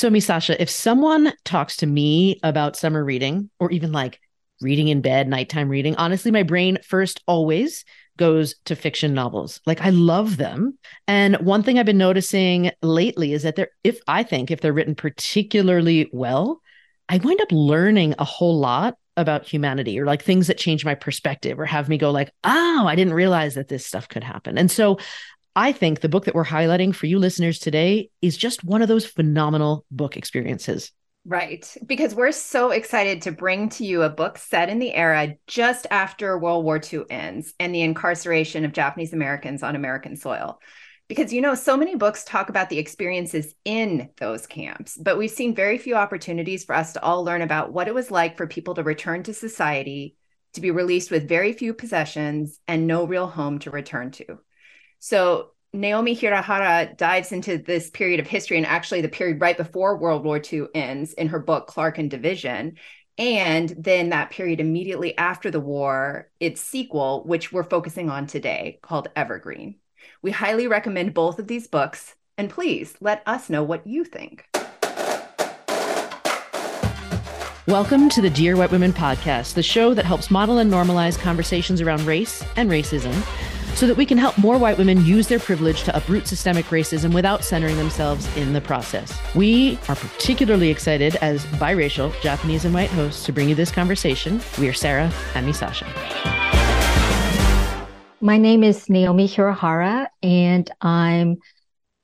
So, Misasha, if someone talks to me about summer reading or even like reading in bed, nighttime reading, honestly, my brain first always goes to fiction novels. Like I love them. And one thing I've been noticing lately is that they're, if I think if they're written particularly well, I wind up learning a whole lot about humanity or like things that change my perspective or have me go like, oh, I didn't realize that this stuff could happen. And so I think the book that we're highlighting for you listeners today is just one of those phenomenal book experiences. Right. Because we're so excited to bring to you a book set in the era just after World War II ends and the incarceration of Japanese Americans on American soil. Because, you know, so many books talk about the experiences in those camps, but we've seen very few opportunities for us to all learn about what it was like for people to return to society, to be released with very few possessions and no real home to return to. So, Naomi Hirahara dives into this period of history and actually the period right before World War II ends in her book, Clark and Division. And then that period immediately after the war, its sequel, which we're focusing on today, called Evergreen. We highly recommend both of these books. And please let us know what you think. Welcome to the Dear White Women podcast, the show that helps model and normalize conversations around race and racism so that we can help more white women use their privilege to uproot systemic racism without centering themselves in the process. We are particularly excited as biracial Japanese and white hosts to bring you this conversation. We are Sara and Misasha. My name is Naomi Hirahara, and I'm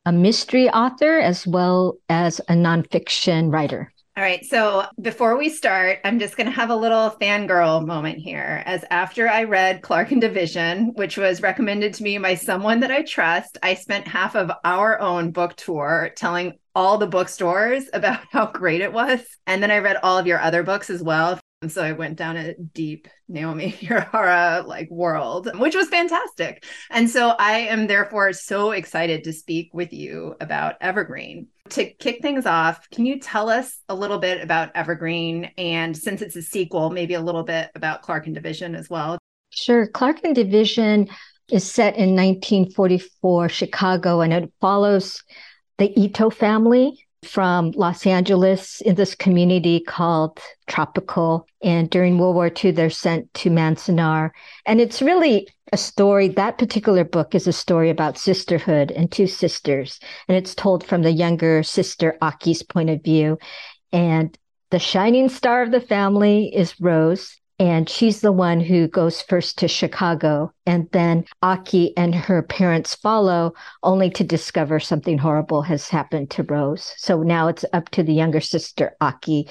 a mystery author as well as a nonfiction writer. All right. So before we start, I'm just going to have a little fangirl moment here. As after I read Clark and Division, which was recommended to me by someone that I trust, I spent half of our own book tour telling all the bookstores about how great it was. And then I read all of your other books as well. And so I went down a deep Naomi Hirahara like world, which was fantastic. And so I am therefore so excited to speak with you about Evergreen. To kick things off, can you tell us a little bit about Evergreen? And since it's a sequel, maybe a little bit about Clark and Division as well? Sure. Clark and Division is set in 1944 Chicago and it follows the Ito family from Los Angeles in this community called Tropico. And during World War II, they're sent to Manzanar. And it's really a story. That particular book is a story about sisterhood and two sisters. And it's told from the younger sister, Aki's point of view. And the shining star of the family is Rose. And she's the one who goes first to Chicago. And then Aki and her parents follow, only to discover something horrible has happened to Rose. So now it's up to the younger sister, Aki,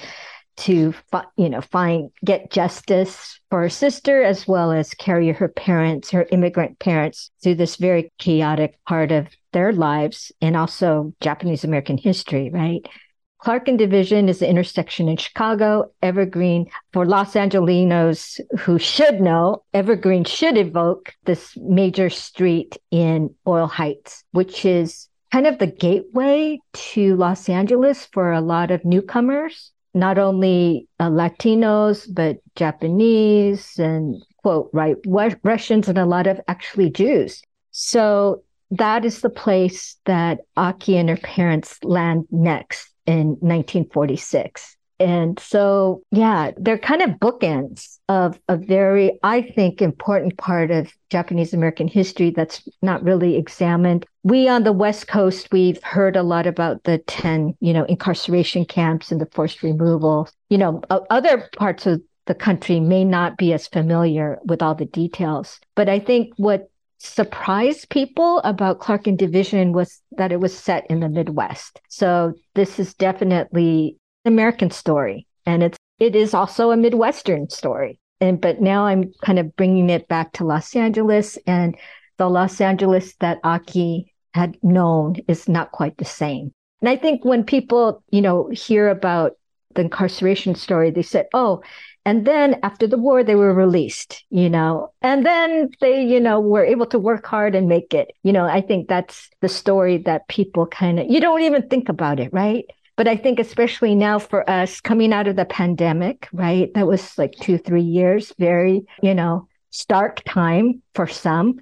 to you know find get justice for her sister as well as carry her parents her immigrant parents through this very chaotic part of their lives and also japanese american history right Clark and Division is the intersection in Chicago. Evergreen, for Los Angelinos who should know, Evergreen should evoke this major street in Boyle Heights, which is kind of the gateway to Los Angeles for a lot of newcomers, not only uh, Latinos, but Japanese and, quote, right, Russians and a lot of actually Jews. So that is the place that Aki and her parents land next in 1946. And so, yeah, they're kind of bookends of a very, I think, important part of Japanese American history that's not really examined. We on the West Coast, we've heard a lot about the 10, you know, incarceration camps and the forced removal. You know, other parts of the country may not be as familiar with all the details. But I think what surprised people about Clark and Division was that it was set in the Midwest. So this is definitely an American story, and it's it is also a Midwestern story. And but now I'm kind of bringing it back to Los Angeles, and the Los Angeles that Aki had known is not quite the same. And I think when people, you know, hear about the incarceration story, they said, "Oh, and then after the war, they were released, you know, and then they, you know, were able to work hard and make it. You know, I think that's the story that people kind of, you don't even think about it, right? But I think, especially now for us coming out of the pandemic, right? That was like two, three years, very, you know, stark time for some.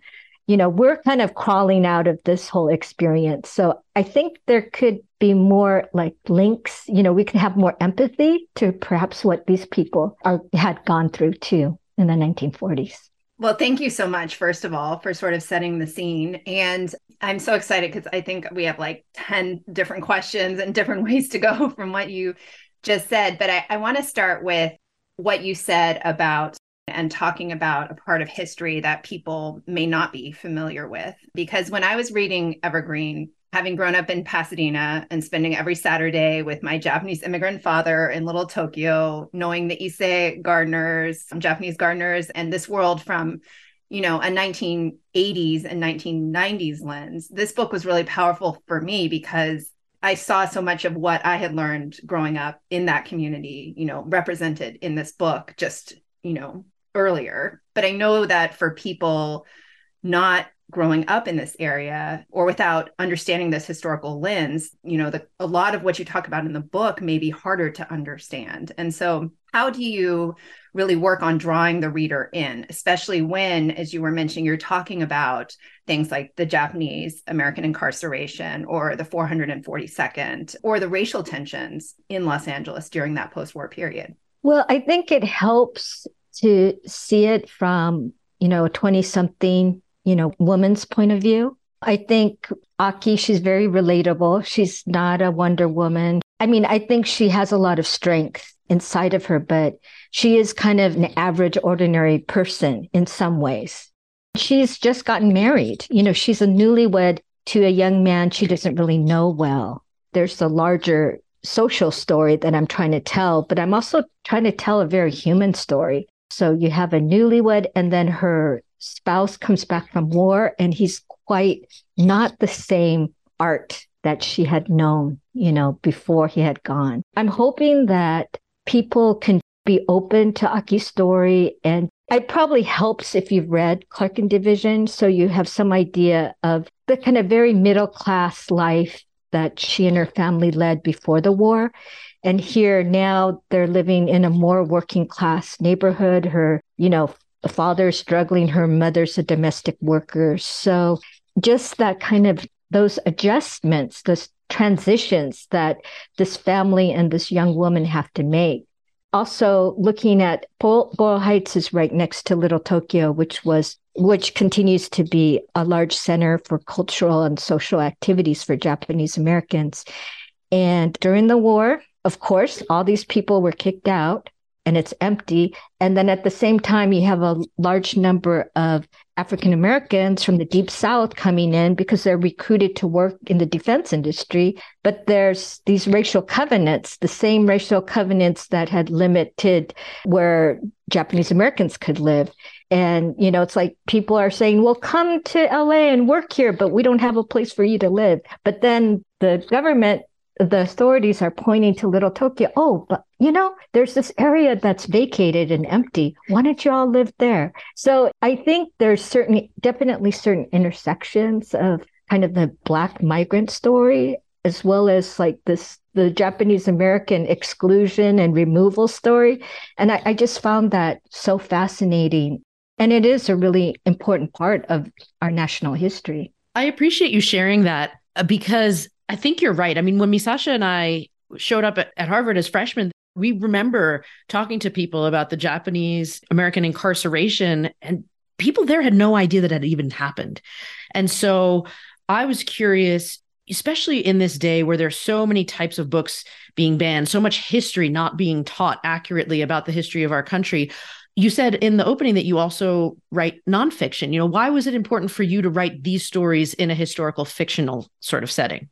You know, we're kind of crawling out of this whole experience. So I think there could be more like links, you know, we can have more empathy to perhaps what these people are had gone through too in the 1940s. Well, thank you so much, first of all, for sort of setting the scene. And I'm so excited because I think we have like 10 different questions and different ways to go from what you just said. But I, I want to start with what you said about and talking about a part of history that people may not be familiar with. Because when I was reading Evergreen, having grown up in Pasadena and spending every Saturday with my Japanese immigrant father in Little Tokyo, knowing the Issei gardeners, um, Japanese gardeners, and this world from you know a 1980s and 1990s lens this book was really powerful for me because I saw so much of what I had learned growing up in that community, you know, represented in this book just, you know, earlier. But I know that for people not growing up in this area or without understanding this historical lens, you know, the, a lot of what you talk about in the book may be harder to understand. And so, how do you really work on drawing the reader in, especially when, as you were mentioning, you're talking about things like the Japanese American incarceration or the 442nd or the racial tensions in Los Angeles during that post war period? Well, I think it helps to see it from, you know, a 20 something, you know, woman's point of view. I think Aki, she's very relatable. She's not a Wonder Woman. I mean, I think she has a lot of strength inside of her, but she is kind of an average, ordinary person in some ways. She's just gotten married. You know, she's a newlywed to a young man she doesn't really know well. There's a larger social story that I'm trying to tell, but I'm also trying to tell a very human story. So you have a newlywed, and then her spouse comes back from war, and he's quite not the same art that she had known, you know, before he had gone. I'm hoping that people can be open to Aki's story and it probably helps if you've read Clark and Division so you have some idea of the kind of very middle class life that she and her family led before the war and here now they're living in a more working class neighborhood her you know father's struggling her mother's a domestic worker so just that kind of those adjustments those transitions that this family and this young woman have to make. Also, looking at Boyle Heights is right next to Little Tokyo, which was which continues to be a large center for cultural and social activities for Japanese Americans. And during the war, of course, all these people were kicked out and it's empty. And then at the same time, you have a large number of African Americans from the deep South coming in because they're recruited to work in the defense industry. But there's these racial covenants, the same racial covenants that had limited where Japanese Americans could live. And, you know, it's like people are saying, well, come to LA and work here, but we don't have a place for you to live. But then the government the authorities are pointing to Little Tokyo. Oh, but you know, there's this area that's vacated and empty. Why don't you all live there? So I think there's certainly, definitely certain intersections of kind of the Black migrant story, as well as like this, the Japanese American exclusion and removal story. And I, I just found that so fascinating. And it is a really important part of our national history. I appreciate you sharing that uh, because I think you're right. I mean, when Misasha and I showed up at, at Harvard as freshmen, we remember talking to people about the Japanese American incarceration, and people there had no idea that had even happened. And so I was curious, especially in this day where there's so many types of books being banned, so much history not being taught accurately about the history of our country. You said in the opening that you also write nonfiction. You know, why was it important for you to write these stories in a historical fictional sort of setting?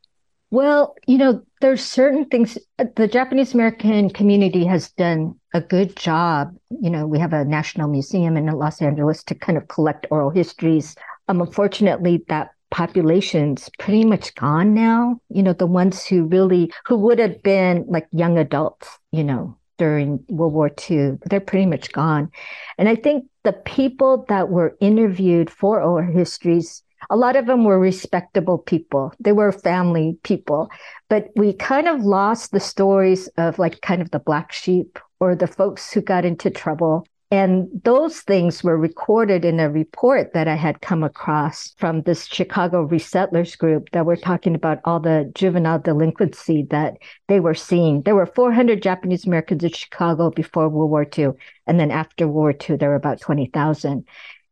Well, you know, there's certain things the Japanese American community has done a good job. You know, we have a national museum in Los Angeles to kind of collect oral histories. Um, unfortunately, that population's pretty much gone now. You know, the ones who really who would have been like young adults, you know, during World War II, they're pretty much gone. And I think the people that were interviewed for oral histories a lot of them were respectable people. They were family people, but we kind of lost the stories of like kind of the black sheep or the folks who got into trouble. And those things were recorded in a report that I had come across from this Chicago resettlers group that were talking about all the juvenile delinquency that they were seeing. There were 400 Japanese Americans in Chicago before World War II. And then after World War II, there were about 20,000.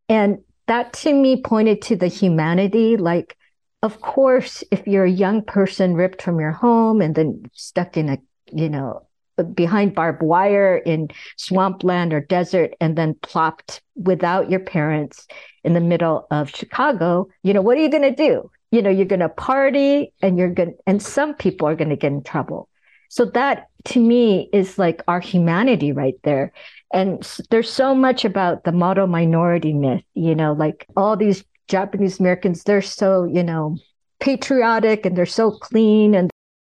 And that to me pointed to the humanity. Like, of course, if you're a young person ripped from your home and then stuck in a, you know, behind barbed wire in swampland or desert and then plopped without your parents in the middle of Chicago, you know, what are you going to do? You know, you're going to party and you're going and some people are going to get in trouble. So that to me is like our humanity right there. And there's so much about the model minority myth, you know, like all these Japanese Americans, they're so, you know, patriotic and they're so clean and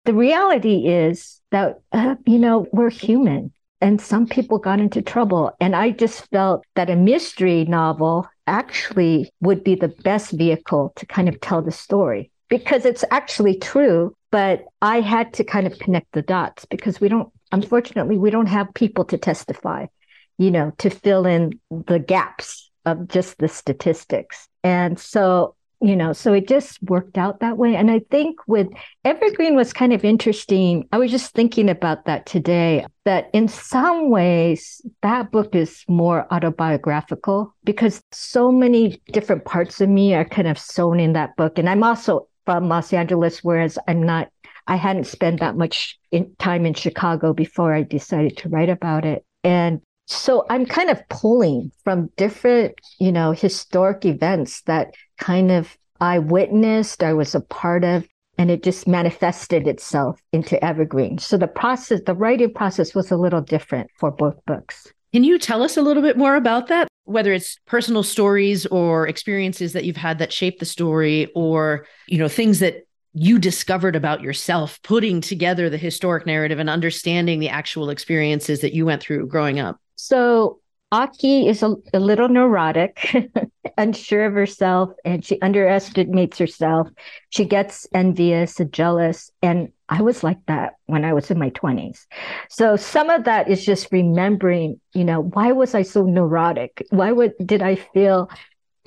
the reality is that, uh, you know, we're human and some people got into trouble. And I just felt that a mystery novel actually would be the best vehicle to kind of tell the story because it's actually true. But I had to kind of connect the dots because we don't, unfortunately, we don't have people to testify, you know, to fill in the gaps of just the statistics. And so you know so it just worked out that way. And i think with evergreen was kind of interesting. I was just thinking about that today that in some ways that book is more autobiographical because so many different parts of me are kind of sewn in that book. And i'm also from los angeles whereas i'm not i hadn't spent that much in, time in chicago before i decided to write about it. And so i'm kind of pulling from different you know historic events that kind of i witnessed i was a part of and it just manifested itself into evergreen so the process the writing process was a little different for both books. Can you tell us a little bit more about that? Whether it's personal stories or experiences that you've had that shape the story or you know things that you discovered about yourself putting together the historic narrative and understanding the actual experiences that you went through growing up so Aki is a, a little neurotic, unsure of herself, and she underestimates herself. She gets envious and jealous. And I was like that when I was in my 20s. So some of that is just remembering, you know, why was I so neurotic? Why would, did I feel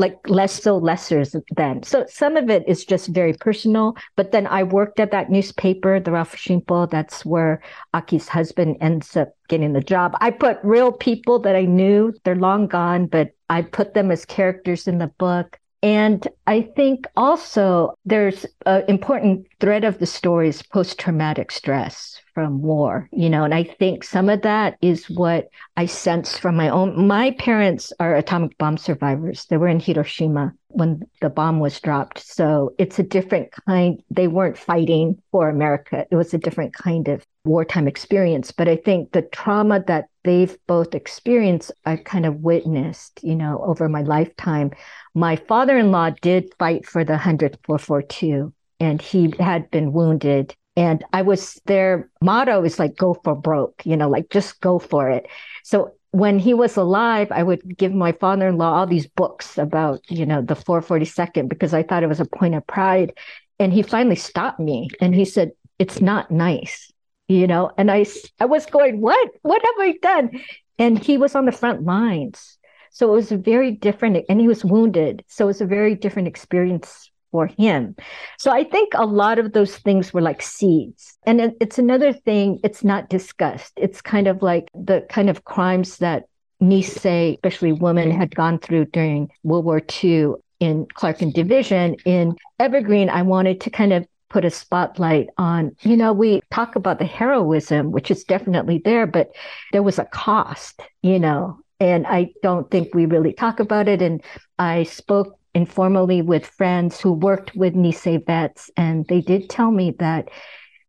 like less so lesser than. So some of it is just very personal. But then I worked at that newspaper, the Rafu Shimpo. That's where Aki's husband ends up getting the job. I put real people that I knew. They're long gone, but I put them as characters in the book. And I think also there's an important thread of the story is post traumatic stress from war, you know, and I think some of that is what I sense from my own. My parents are atomic bomb survivors. They were in Hiroshima when the bomb was dropped. So it's a different kind. They weren't fighting for America. It was a different kind of wartime experience. But I think the trauma that they've both experienced, I kind of witnessed, you know, over my lifetime. My father in law did fight for the 100th 442, and he had been wounded. And I was their motto is like, go for broke, you know, like just go for it. So when he was alive, I would give my father in law all these books about, you know, the 442nd because I thought it was a point of pride. And he finally stopped me and he said, It's not nice you know and i i was going what? What have i done? And he was on the front lines. So it was a very different and he was wounded. So it was a very different experience for him. So i think a lot of those things were like seeds. And it, it's another thing it's not discussed it's kind of like the kind of crimes that Nisei, especially women, had gone through during World War II in Clark and Division. In Evergreen, I wanted to kind of put a spotlight on, you know, we talk about the heroism, which is definitely there, but there was a cost, you know, and I don't think we really talk about it. And I spoke informally with friends who worked with Nisei vets, and they did tell me that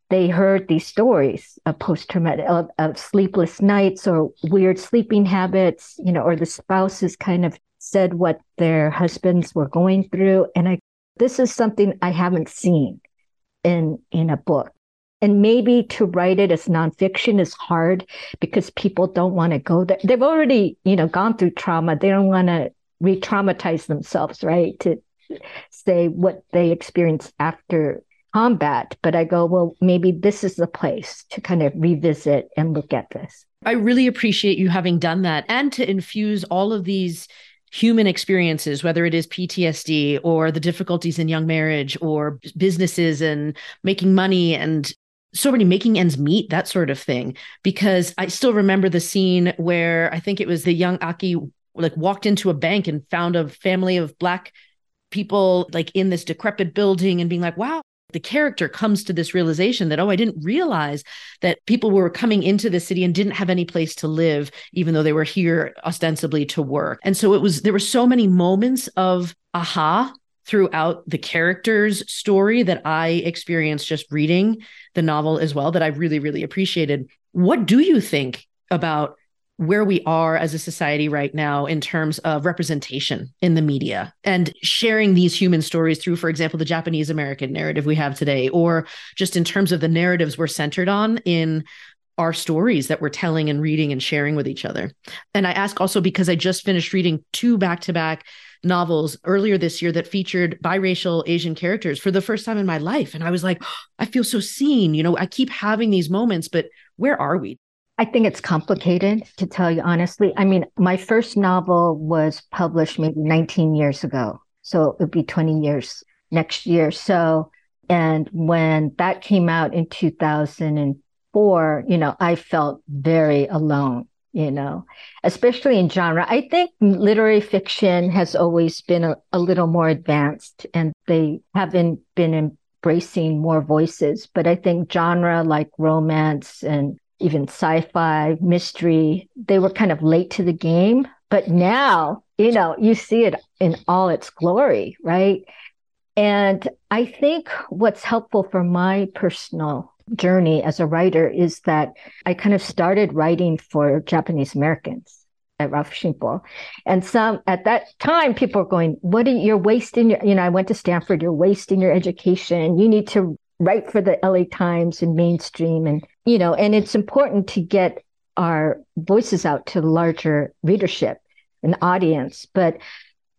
they heard these stories of post-traumatic of, of sleepless nights or weird sleeping habits, you know, or the spouses kind of said what their husbands were going through. And I this is something I haven't seen in in a book. And maybe to write it as nonfiction is hard because people don't want to go there. They've already you know gone through trauma. They don't want to re-traumatize themselves right to say what they experienced after combat. But i go well maybe this is the place to kind of revisit and look at this. I really appreciate you having done that and to infuse all of these human experiences, whether it is PTSD or the difficulties in young marriage or businesses and making money and so many making ends meet, that sort of thing. Because I still remember the scene where I think it was the young Aki like walked into a bank and found a family of black people like in this decrepit building and being like, wow, the character comes to this realization that, oh, I didn't realize that people were coming into the city and didn't have any place to live, even though they were here ostensibly to work. And so it was, there were so many moments of aha throughout the character's story that I experienced just reading the novel as well that I really, really appreciated. What do you think about where we are as a society right now in terms of representation in the media and sharing these human stories through, for example, the Japanese American narrative we have today, or just in terms of the narratives we're centered on in our stories that we're telling and reading and sharing with each other. And I ask also because I just finished reading two back to back novels earlier this year that featured biracial Asian characters for the first time in my life. And I was like, oh, I feel so seen. You know, I keep having these moments, but where are we? I think it's complicated to tell you honestly. I mean, my first novel was published maybe 19 years ago. So it would be 20 years next year. So, and when that came out in 2004, you know, I felt very alone, you know, especially in genre. I think literary fiction has always been a, a little more advanced and they haven't been embracing more voices. But I think genre like romance and even sci-fi, mystery, they were kind of late to the game. But now, you know, you see it in all its glory, right? And I think what's helpful for my personal journey as a writer is that I kind of started writing for Japanese Americans at Rafu Shimpo. And some at that time, people were going, What are you, you're wasting your, you know, I went to Stanford, you're wasting your education. You need to write for the LA Times and mainstream. And you know, and it's important to get our voices out to larger readership and audience. But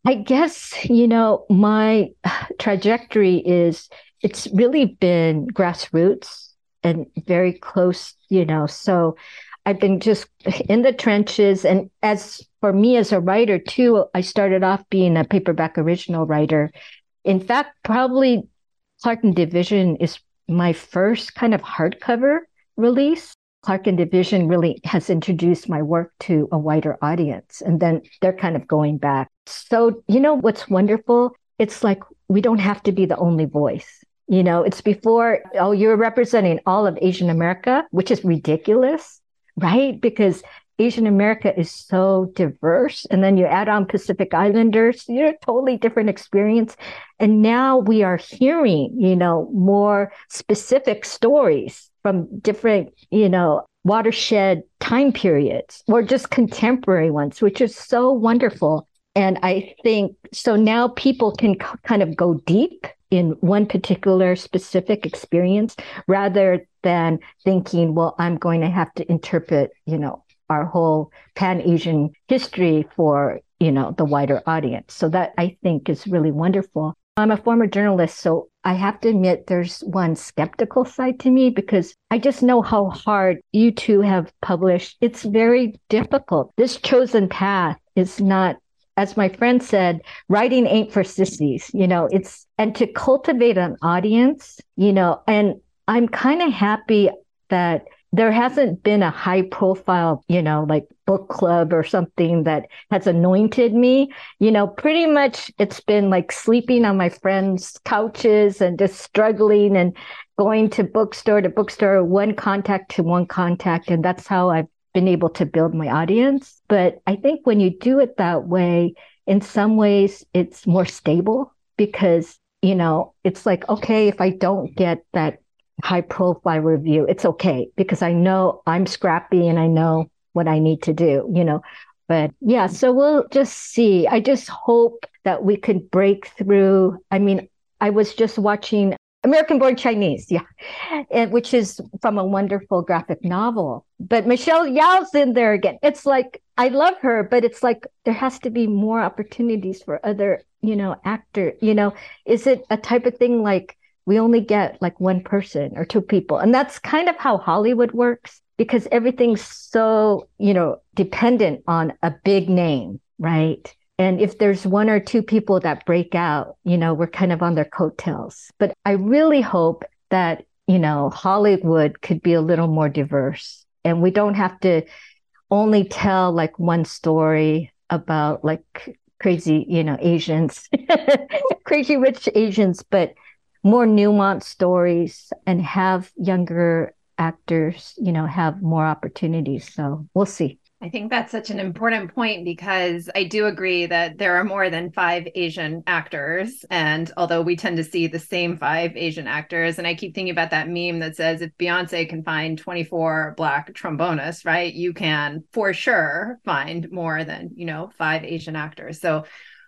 I guess, you know, my trajectory is it's really been grassroots and very close, you know. So I've been just in the trenches. And as for me as a writer, too, I started off being a paperback original writer. In fact, probably Clark and Division is my first kind of hardcover release, Clark and Division really has introduced my work to a wider audience. And then they're kind of going back. So, you know what's wonderful? It's like we don't have to be the only voice. You know, it's before, oh, you're representing all of Asian America, which is ridiculous, right? Because Asian America is so diverse. And then you add on Pacific Islanders, you're a totally different experience. And now we are hearing, you know, more specific stories from different, you know, watershed time periods or just contemporary ones, which is so wonderful. And I think so now people can c- kind of go deep in one particular specific experience rather than thinking, well, I'm going to have to interpret, you know, our whole pan Asian history for, you know, the wider audience. So that I think is really wonderful. I'm a former journalist, so I have to admit there's one skeptical side to me because I just know how hard you two have published. It's very difficult. This chosen path is not, as my friend said, writing ain't for sissies. You know, it's, and to cultivate an audience, you know, and I'm kind of happy that there hasn't been a high profile, you know, like book club or something that has anointed me. You know, pretty much it's been like sleeping on my friends' couches and just struggling and going to bookstore to bookstore, one contact to one contact. And that's how I've been able to build my audience. But I think when you do it that way, in some ways, it's more stable because, you know, it's like, okay, if I don't get that high profile review, it's okay because I know I'm scrappy and I know what I need to do, you know. But yeah, so we'll just see. I just hope that we could break through. I mean, I was just watching American Born Chinese, yeah, and, which is from a wonderful graphic novel. But Michelle Yeoh's in there again. It's like I love her, but it's like there has to be more opportunities for other, you know, actor. You know, is it a type of thing like we only get like one person or two people. And that's kind of how Hollywood works because everything's so, you know, dependent on a big name, right? And if there's one or two people that break out, you know, we're kind of on their coattails. But I really hope that, you know, Hollywood could be a little more diverse and we don't have to only tell like one story about like crazy, you know, Asians, crazy rich Asians, but more nuanced stories and have younger actors, you know, have more opportunities. So we'll see. I think that's such an important point because I do agree that there are more than five Asian actors. And although we tend to see the same five Asian actors, and I keep thinking about that meme that says if Beyonce can find 24 Black trombonists, right, you can for sure find more than, you know, five Asian actors. So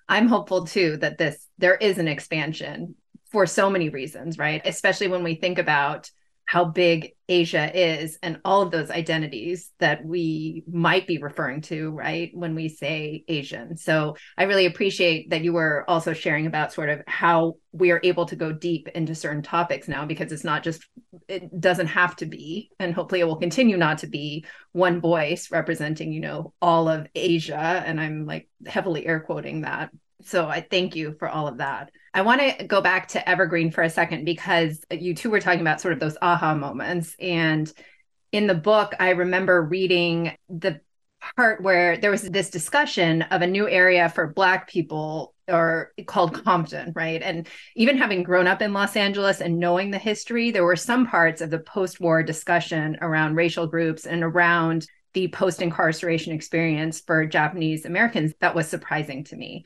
I'm hopeful too that this, there is an expansion for so many reasons, right? Especially when we think about how big Asia is and all of those identities that we might be referring to, right, when we say Asian. So I really appreciate that you were also sharing about sort of how we are able to go deep into certain topics now because it's not just, it doesn't have to be, and hopefully it will continue not to be one voice representing, you know, all of Asia. And I'm like heavily air quoting that. So I thank you for all of that. I want to go back to Evergreen for a second because you two were talking about sort of those aha moments. And in the book, I remember reading the part where there was this discussion of a new area for Black people or called Compton, right? And even having grown up in Los Angeles and knowing the history, there were some parts of the post war discussion around racial groups and around the post incarceration experience for Japanese Americans that was surprising to me.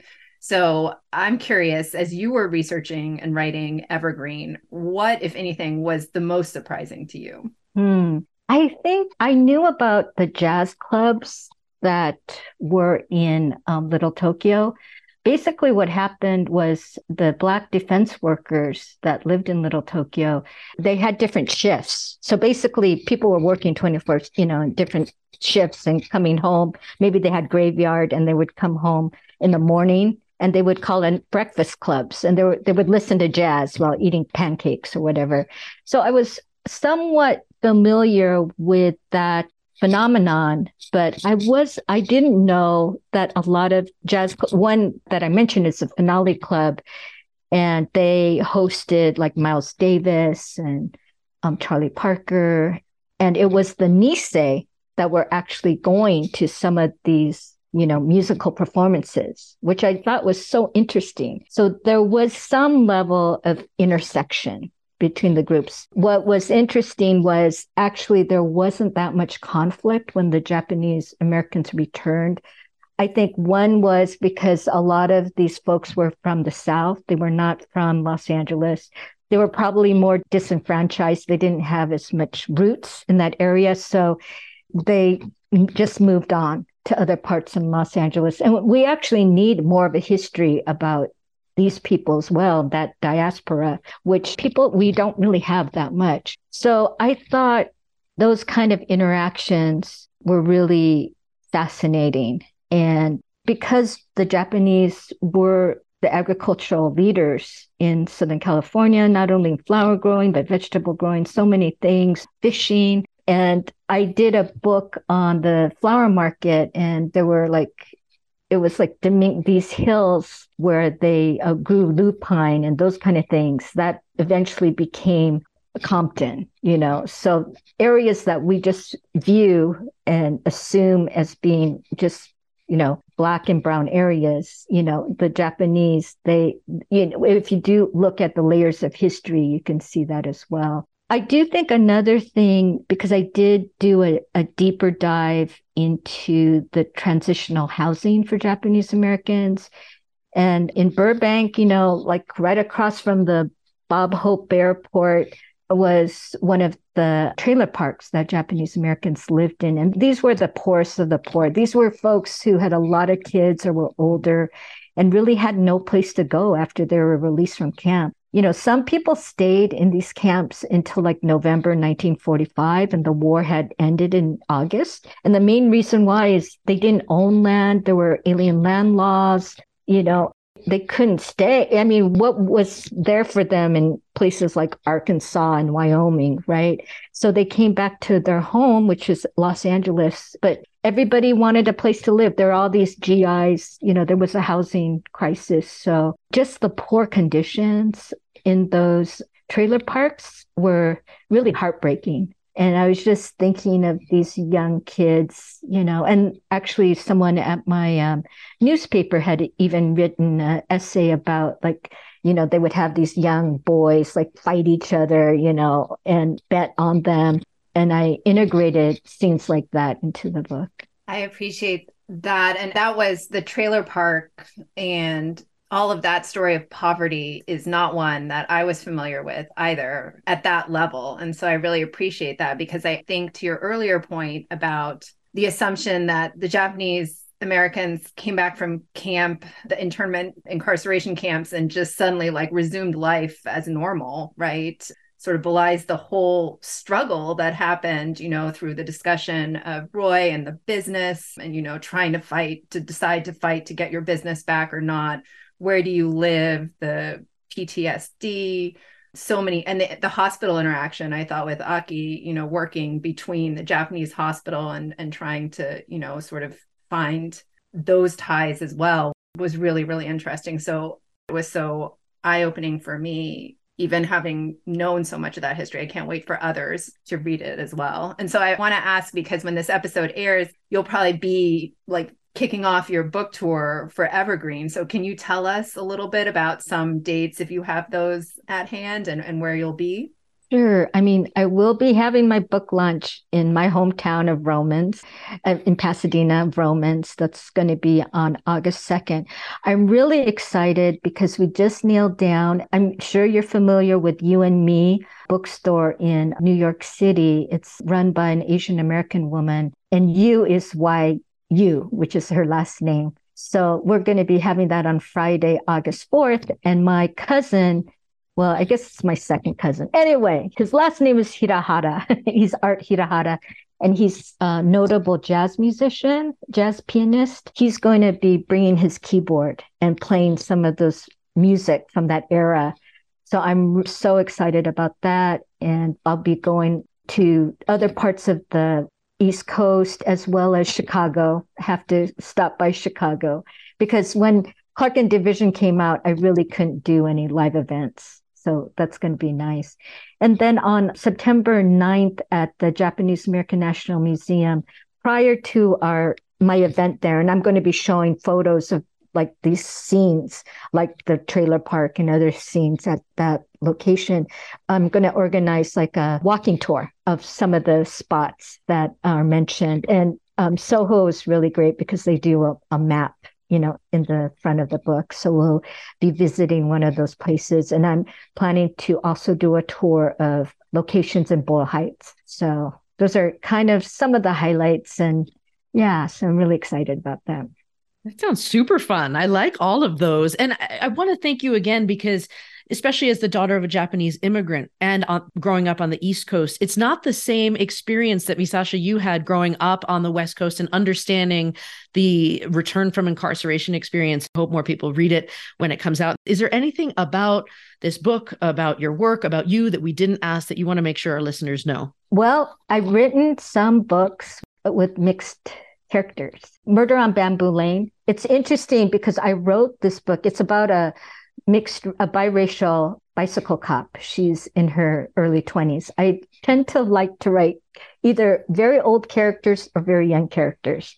So I'm curious, as you were researching and writing Evergreen, what, if anything, was the most surprising to you? Hmm. I think I knew about the jazz clubs that were in um, Little Tokyo. Basically, what happened was the Black defense workers that lived in Little Tokyo, they had different shifts. So basically, people were working 24, you know, in different shifts and coming home. Maybe they had graveyard and they would come home in the morning and they would call it breakfast clubs and they, were, they would listen to jazz while eating pancakes or whatever. So I was somewhat familiar with that phenomenon, but I was, I didn't know that a lot of jazz, one that I mentioned is the Finale Club, and they hosted like Miles Davis and um, Charlie Parker. And it was the Nisei that were actually going to some of these you know, musical performances, which I thought was so interesting. So there was some level of intersection between the groups. What was interesting was actually there wasn't that much conflict when the Japanese Americans returned. I think one was because a lot of these folks were from the South. They were not from Los Angeles. They were probably more disenfranchised. They didn't have as much roots in that area. So they just moved on to other parts in Los Angeles. And we actually need more of a history about these people as well, that diaspora, which people, we don't really have that much. So I thought those kind of interactions were really fascinating. And because the Japanese were the agricultural leaders in Southern California, not only in flower growing, but vegetable growing, so many things, fishing, and I did a book on the flower market, and there were like, it was like these hills where they uh, grew lupine and those kind of things that eventually became Compton, you know. So areas that we just view and assume as being just, you know, black and brown areas, you know, the Japanese, they, you know, if you do look at the layers of history, you can see that as well. I do think another thing, because I did do a, a deeper dive into the transitional housing for Japanese Americans. And in Burbank, you know, like right across from the Bob Hope Airport was one of the trailer parks that Japanese Americans lived in. And these were the poorest of the poor. These were folks who had a lot of kids or were older and really had no place to go after they were released from camp you know, some people stayed in these camps until like November 1945 and the war had ended in August. And the main reason why is they didn't own land. There were alien land laws. You know, they couldn't stay. I mean, what was there for them in places like Arkansas and Wyoming, right? So they came back to their home, which is Los Angeles, but everybody wanted a place to live. There are all these GIs, you know, there was a housing crisis. So just the poor conditions in those trailer parks were really heartbreaking. And I was just thinking of these young kids, you know, and actually, someone at my um, newspaper had even written an essay about like, you know, they would have these young boys like fight each other, you know, and bet on them. And I integrated scenes like that into the book. I appreciate that. And that was the trailer park and all of that story of poverty is not one that I was familiar with either at that level. And so I really appreciate that because I think to your earlier point about the assumption that the Japanese Americans came back from camp, the internment incarceration camps, and just suddenly like resumed life as normal, right? Sort of belies the whole struggle that happened, you know, through the discussion of Roy and the business and, you know, trying to fight to decide to fight to get your business back or not. Where do you live, the PTSD, so many, and the, the hospital interaction I thought with Aki, you know, working between the Japanese hospital and and trying to, you know, sort of find those ties as well was really really interesting. So it was so eye opening for me even having known so much of that history, I can't wait for others to read it as well. And so I want to ask because when this episode airs, you'll probably be like kicking off your book tour for Evergreen. So, can you tell us a little bit about some dates if you have those at hand and, and where you'll be? Sure. I mean, I will be having my book launch in my hometown of Vroman's, uh, in Pasadena, Vroman's. That's going to be on August 2nd. I'm really excited because we just nailed down. I'm sure you're familiar with Yu and Me bookstore in New York City. It's run by an Asian American woman, and You is why Yu, which is her last name. So we're going to be having that on Friday, August 4th. And my cousin, well, I guess it's my second cousin. Anyway, his last name is Hirahara. he's Art Hirahara and he's a notable jazz musician, jazz pianist. He's going to be bringing his keyboard and playing some of those music from that era. So I'm so excited about that. And I'll be going to other parts of the East Coast as well as Chicago. I Have to stop by Chicago because when Clark and Division came out, I really couldn't do any live events. So that's going to be nice. And then on September 9th at the Japanese American National Museum, prior to our my event there, and I'm going to be showing photos of like these scenes, like the trailer park and other scenes at that location. I'm going to organize like a walking tour of some of the spots that are mentioned. And um, Soho is really great because they do a, a map you know, in the front of the book. So we'll be visiting one of those places. And I'm planning to also do a tour of locations in Boyle Heights. So those are kind of some of the highlights. And yeah, so I'm really excited about that. That sounds super fun. I like all of those. And I, I want to thank you again because, especially as the daughter of a Japanese immigrant and growing up on the East Coast, it's not the same experience that Misasha you had growing up on the West Coast and understanding the return from incarceration experience. I hope more people read it when it comes out. Is there anything about this book, about your work, about you that we didn't ask that you want to make sure our listeners know? Well, I've written some books with mixed characters. Murder on Bamboo Lane. It's interesting because I wrote this book. It's about a mixed, a biracial bicycle cop. She's in her early 20s. I tend to like to write either very old characters or very young characters.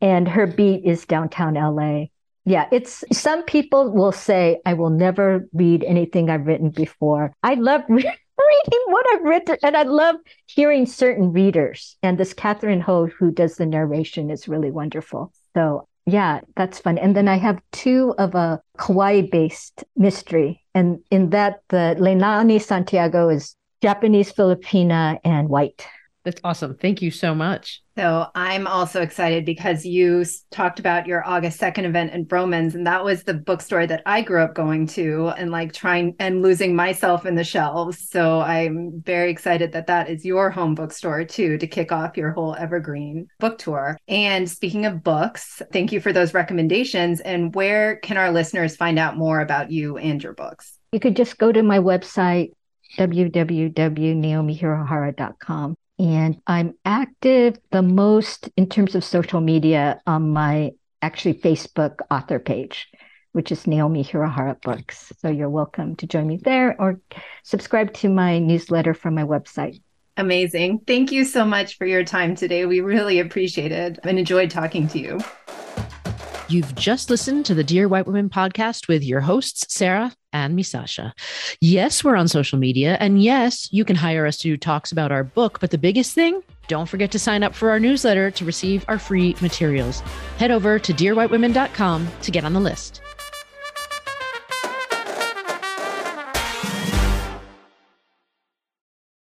And her beat is downtown LA. Yeah, it's some people will say, I will never read anything I've written before. I love reading what I've written, and I love hearing certain readers. And this Catherine Ho, who does the narration, is really wonderful. So yeah, that's fun. And then I have two of a Kauai based mystery. And in that, the Leilani Santiago is Japanese, Filipina, and white. That's awesome. Thank you so much. So I'm also excited because you talked about your August 2nd event in Vroman's, and that was the bookstore that I grew up going to and like trying and losing myself in the shelves. So I'm very excited that that is your home bookstore too to kick off your whole evergreen book tour. And speaking of books, thank you for those recommendations. And where can our listeners find out more about you and your books? You could just go to my website, www.naomihirahara.com. And I'm active the most in terms of social media on my actually Facebook author page, which is Naomi Hirahara Books. So you're welcome to join me there or subscribe to my newsletter from my website. Amazing. Thank you so much for your time today. We really appreciate it and enjoyed talking to you. You've just listened to the Dear White Women podcast with your hosts, Sara and Misasha. Yes, we're on social media. And yes, you can hire us to do talks about our book. But the biggest thing, don't forget to sign up for our newsletter to receive our free materials. Head over to dearwhitewomen.com to get on the list.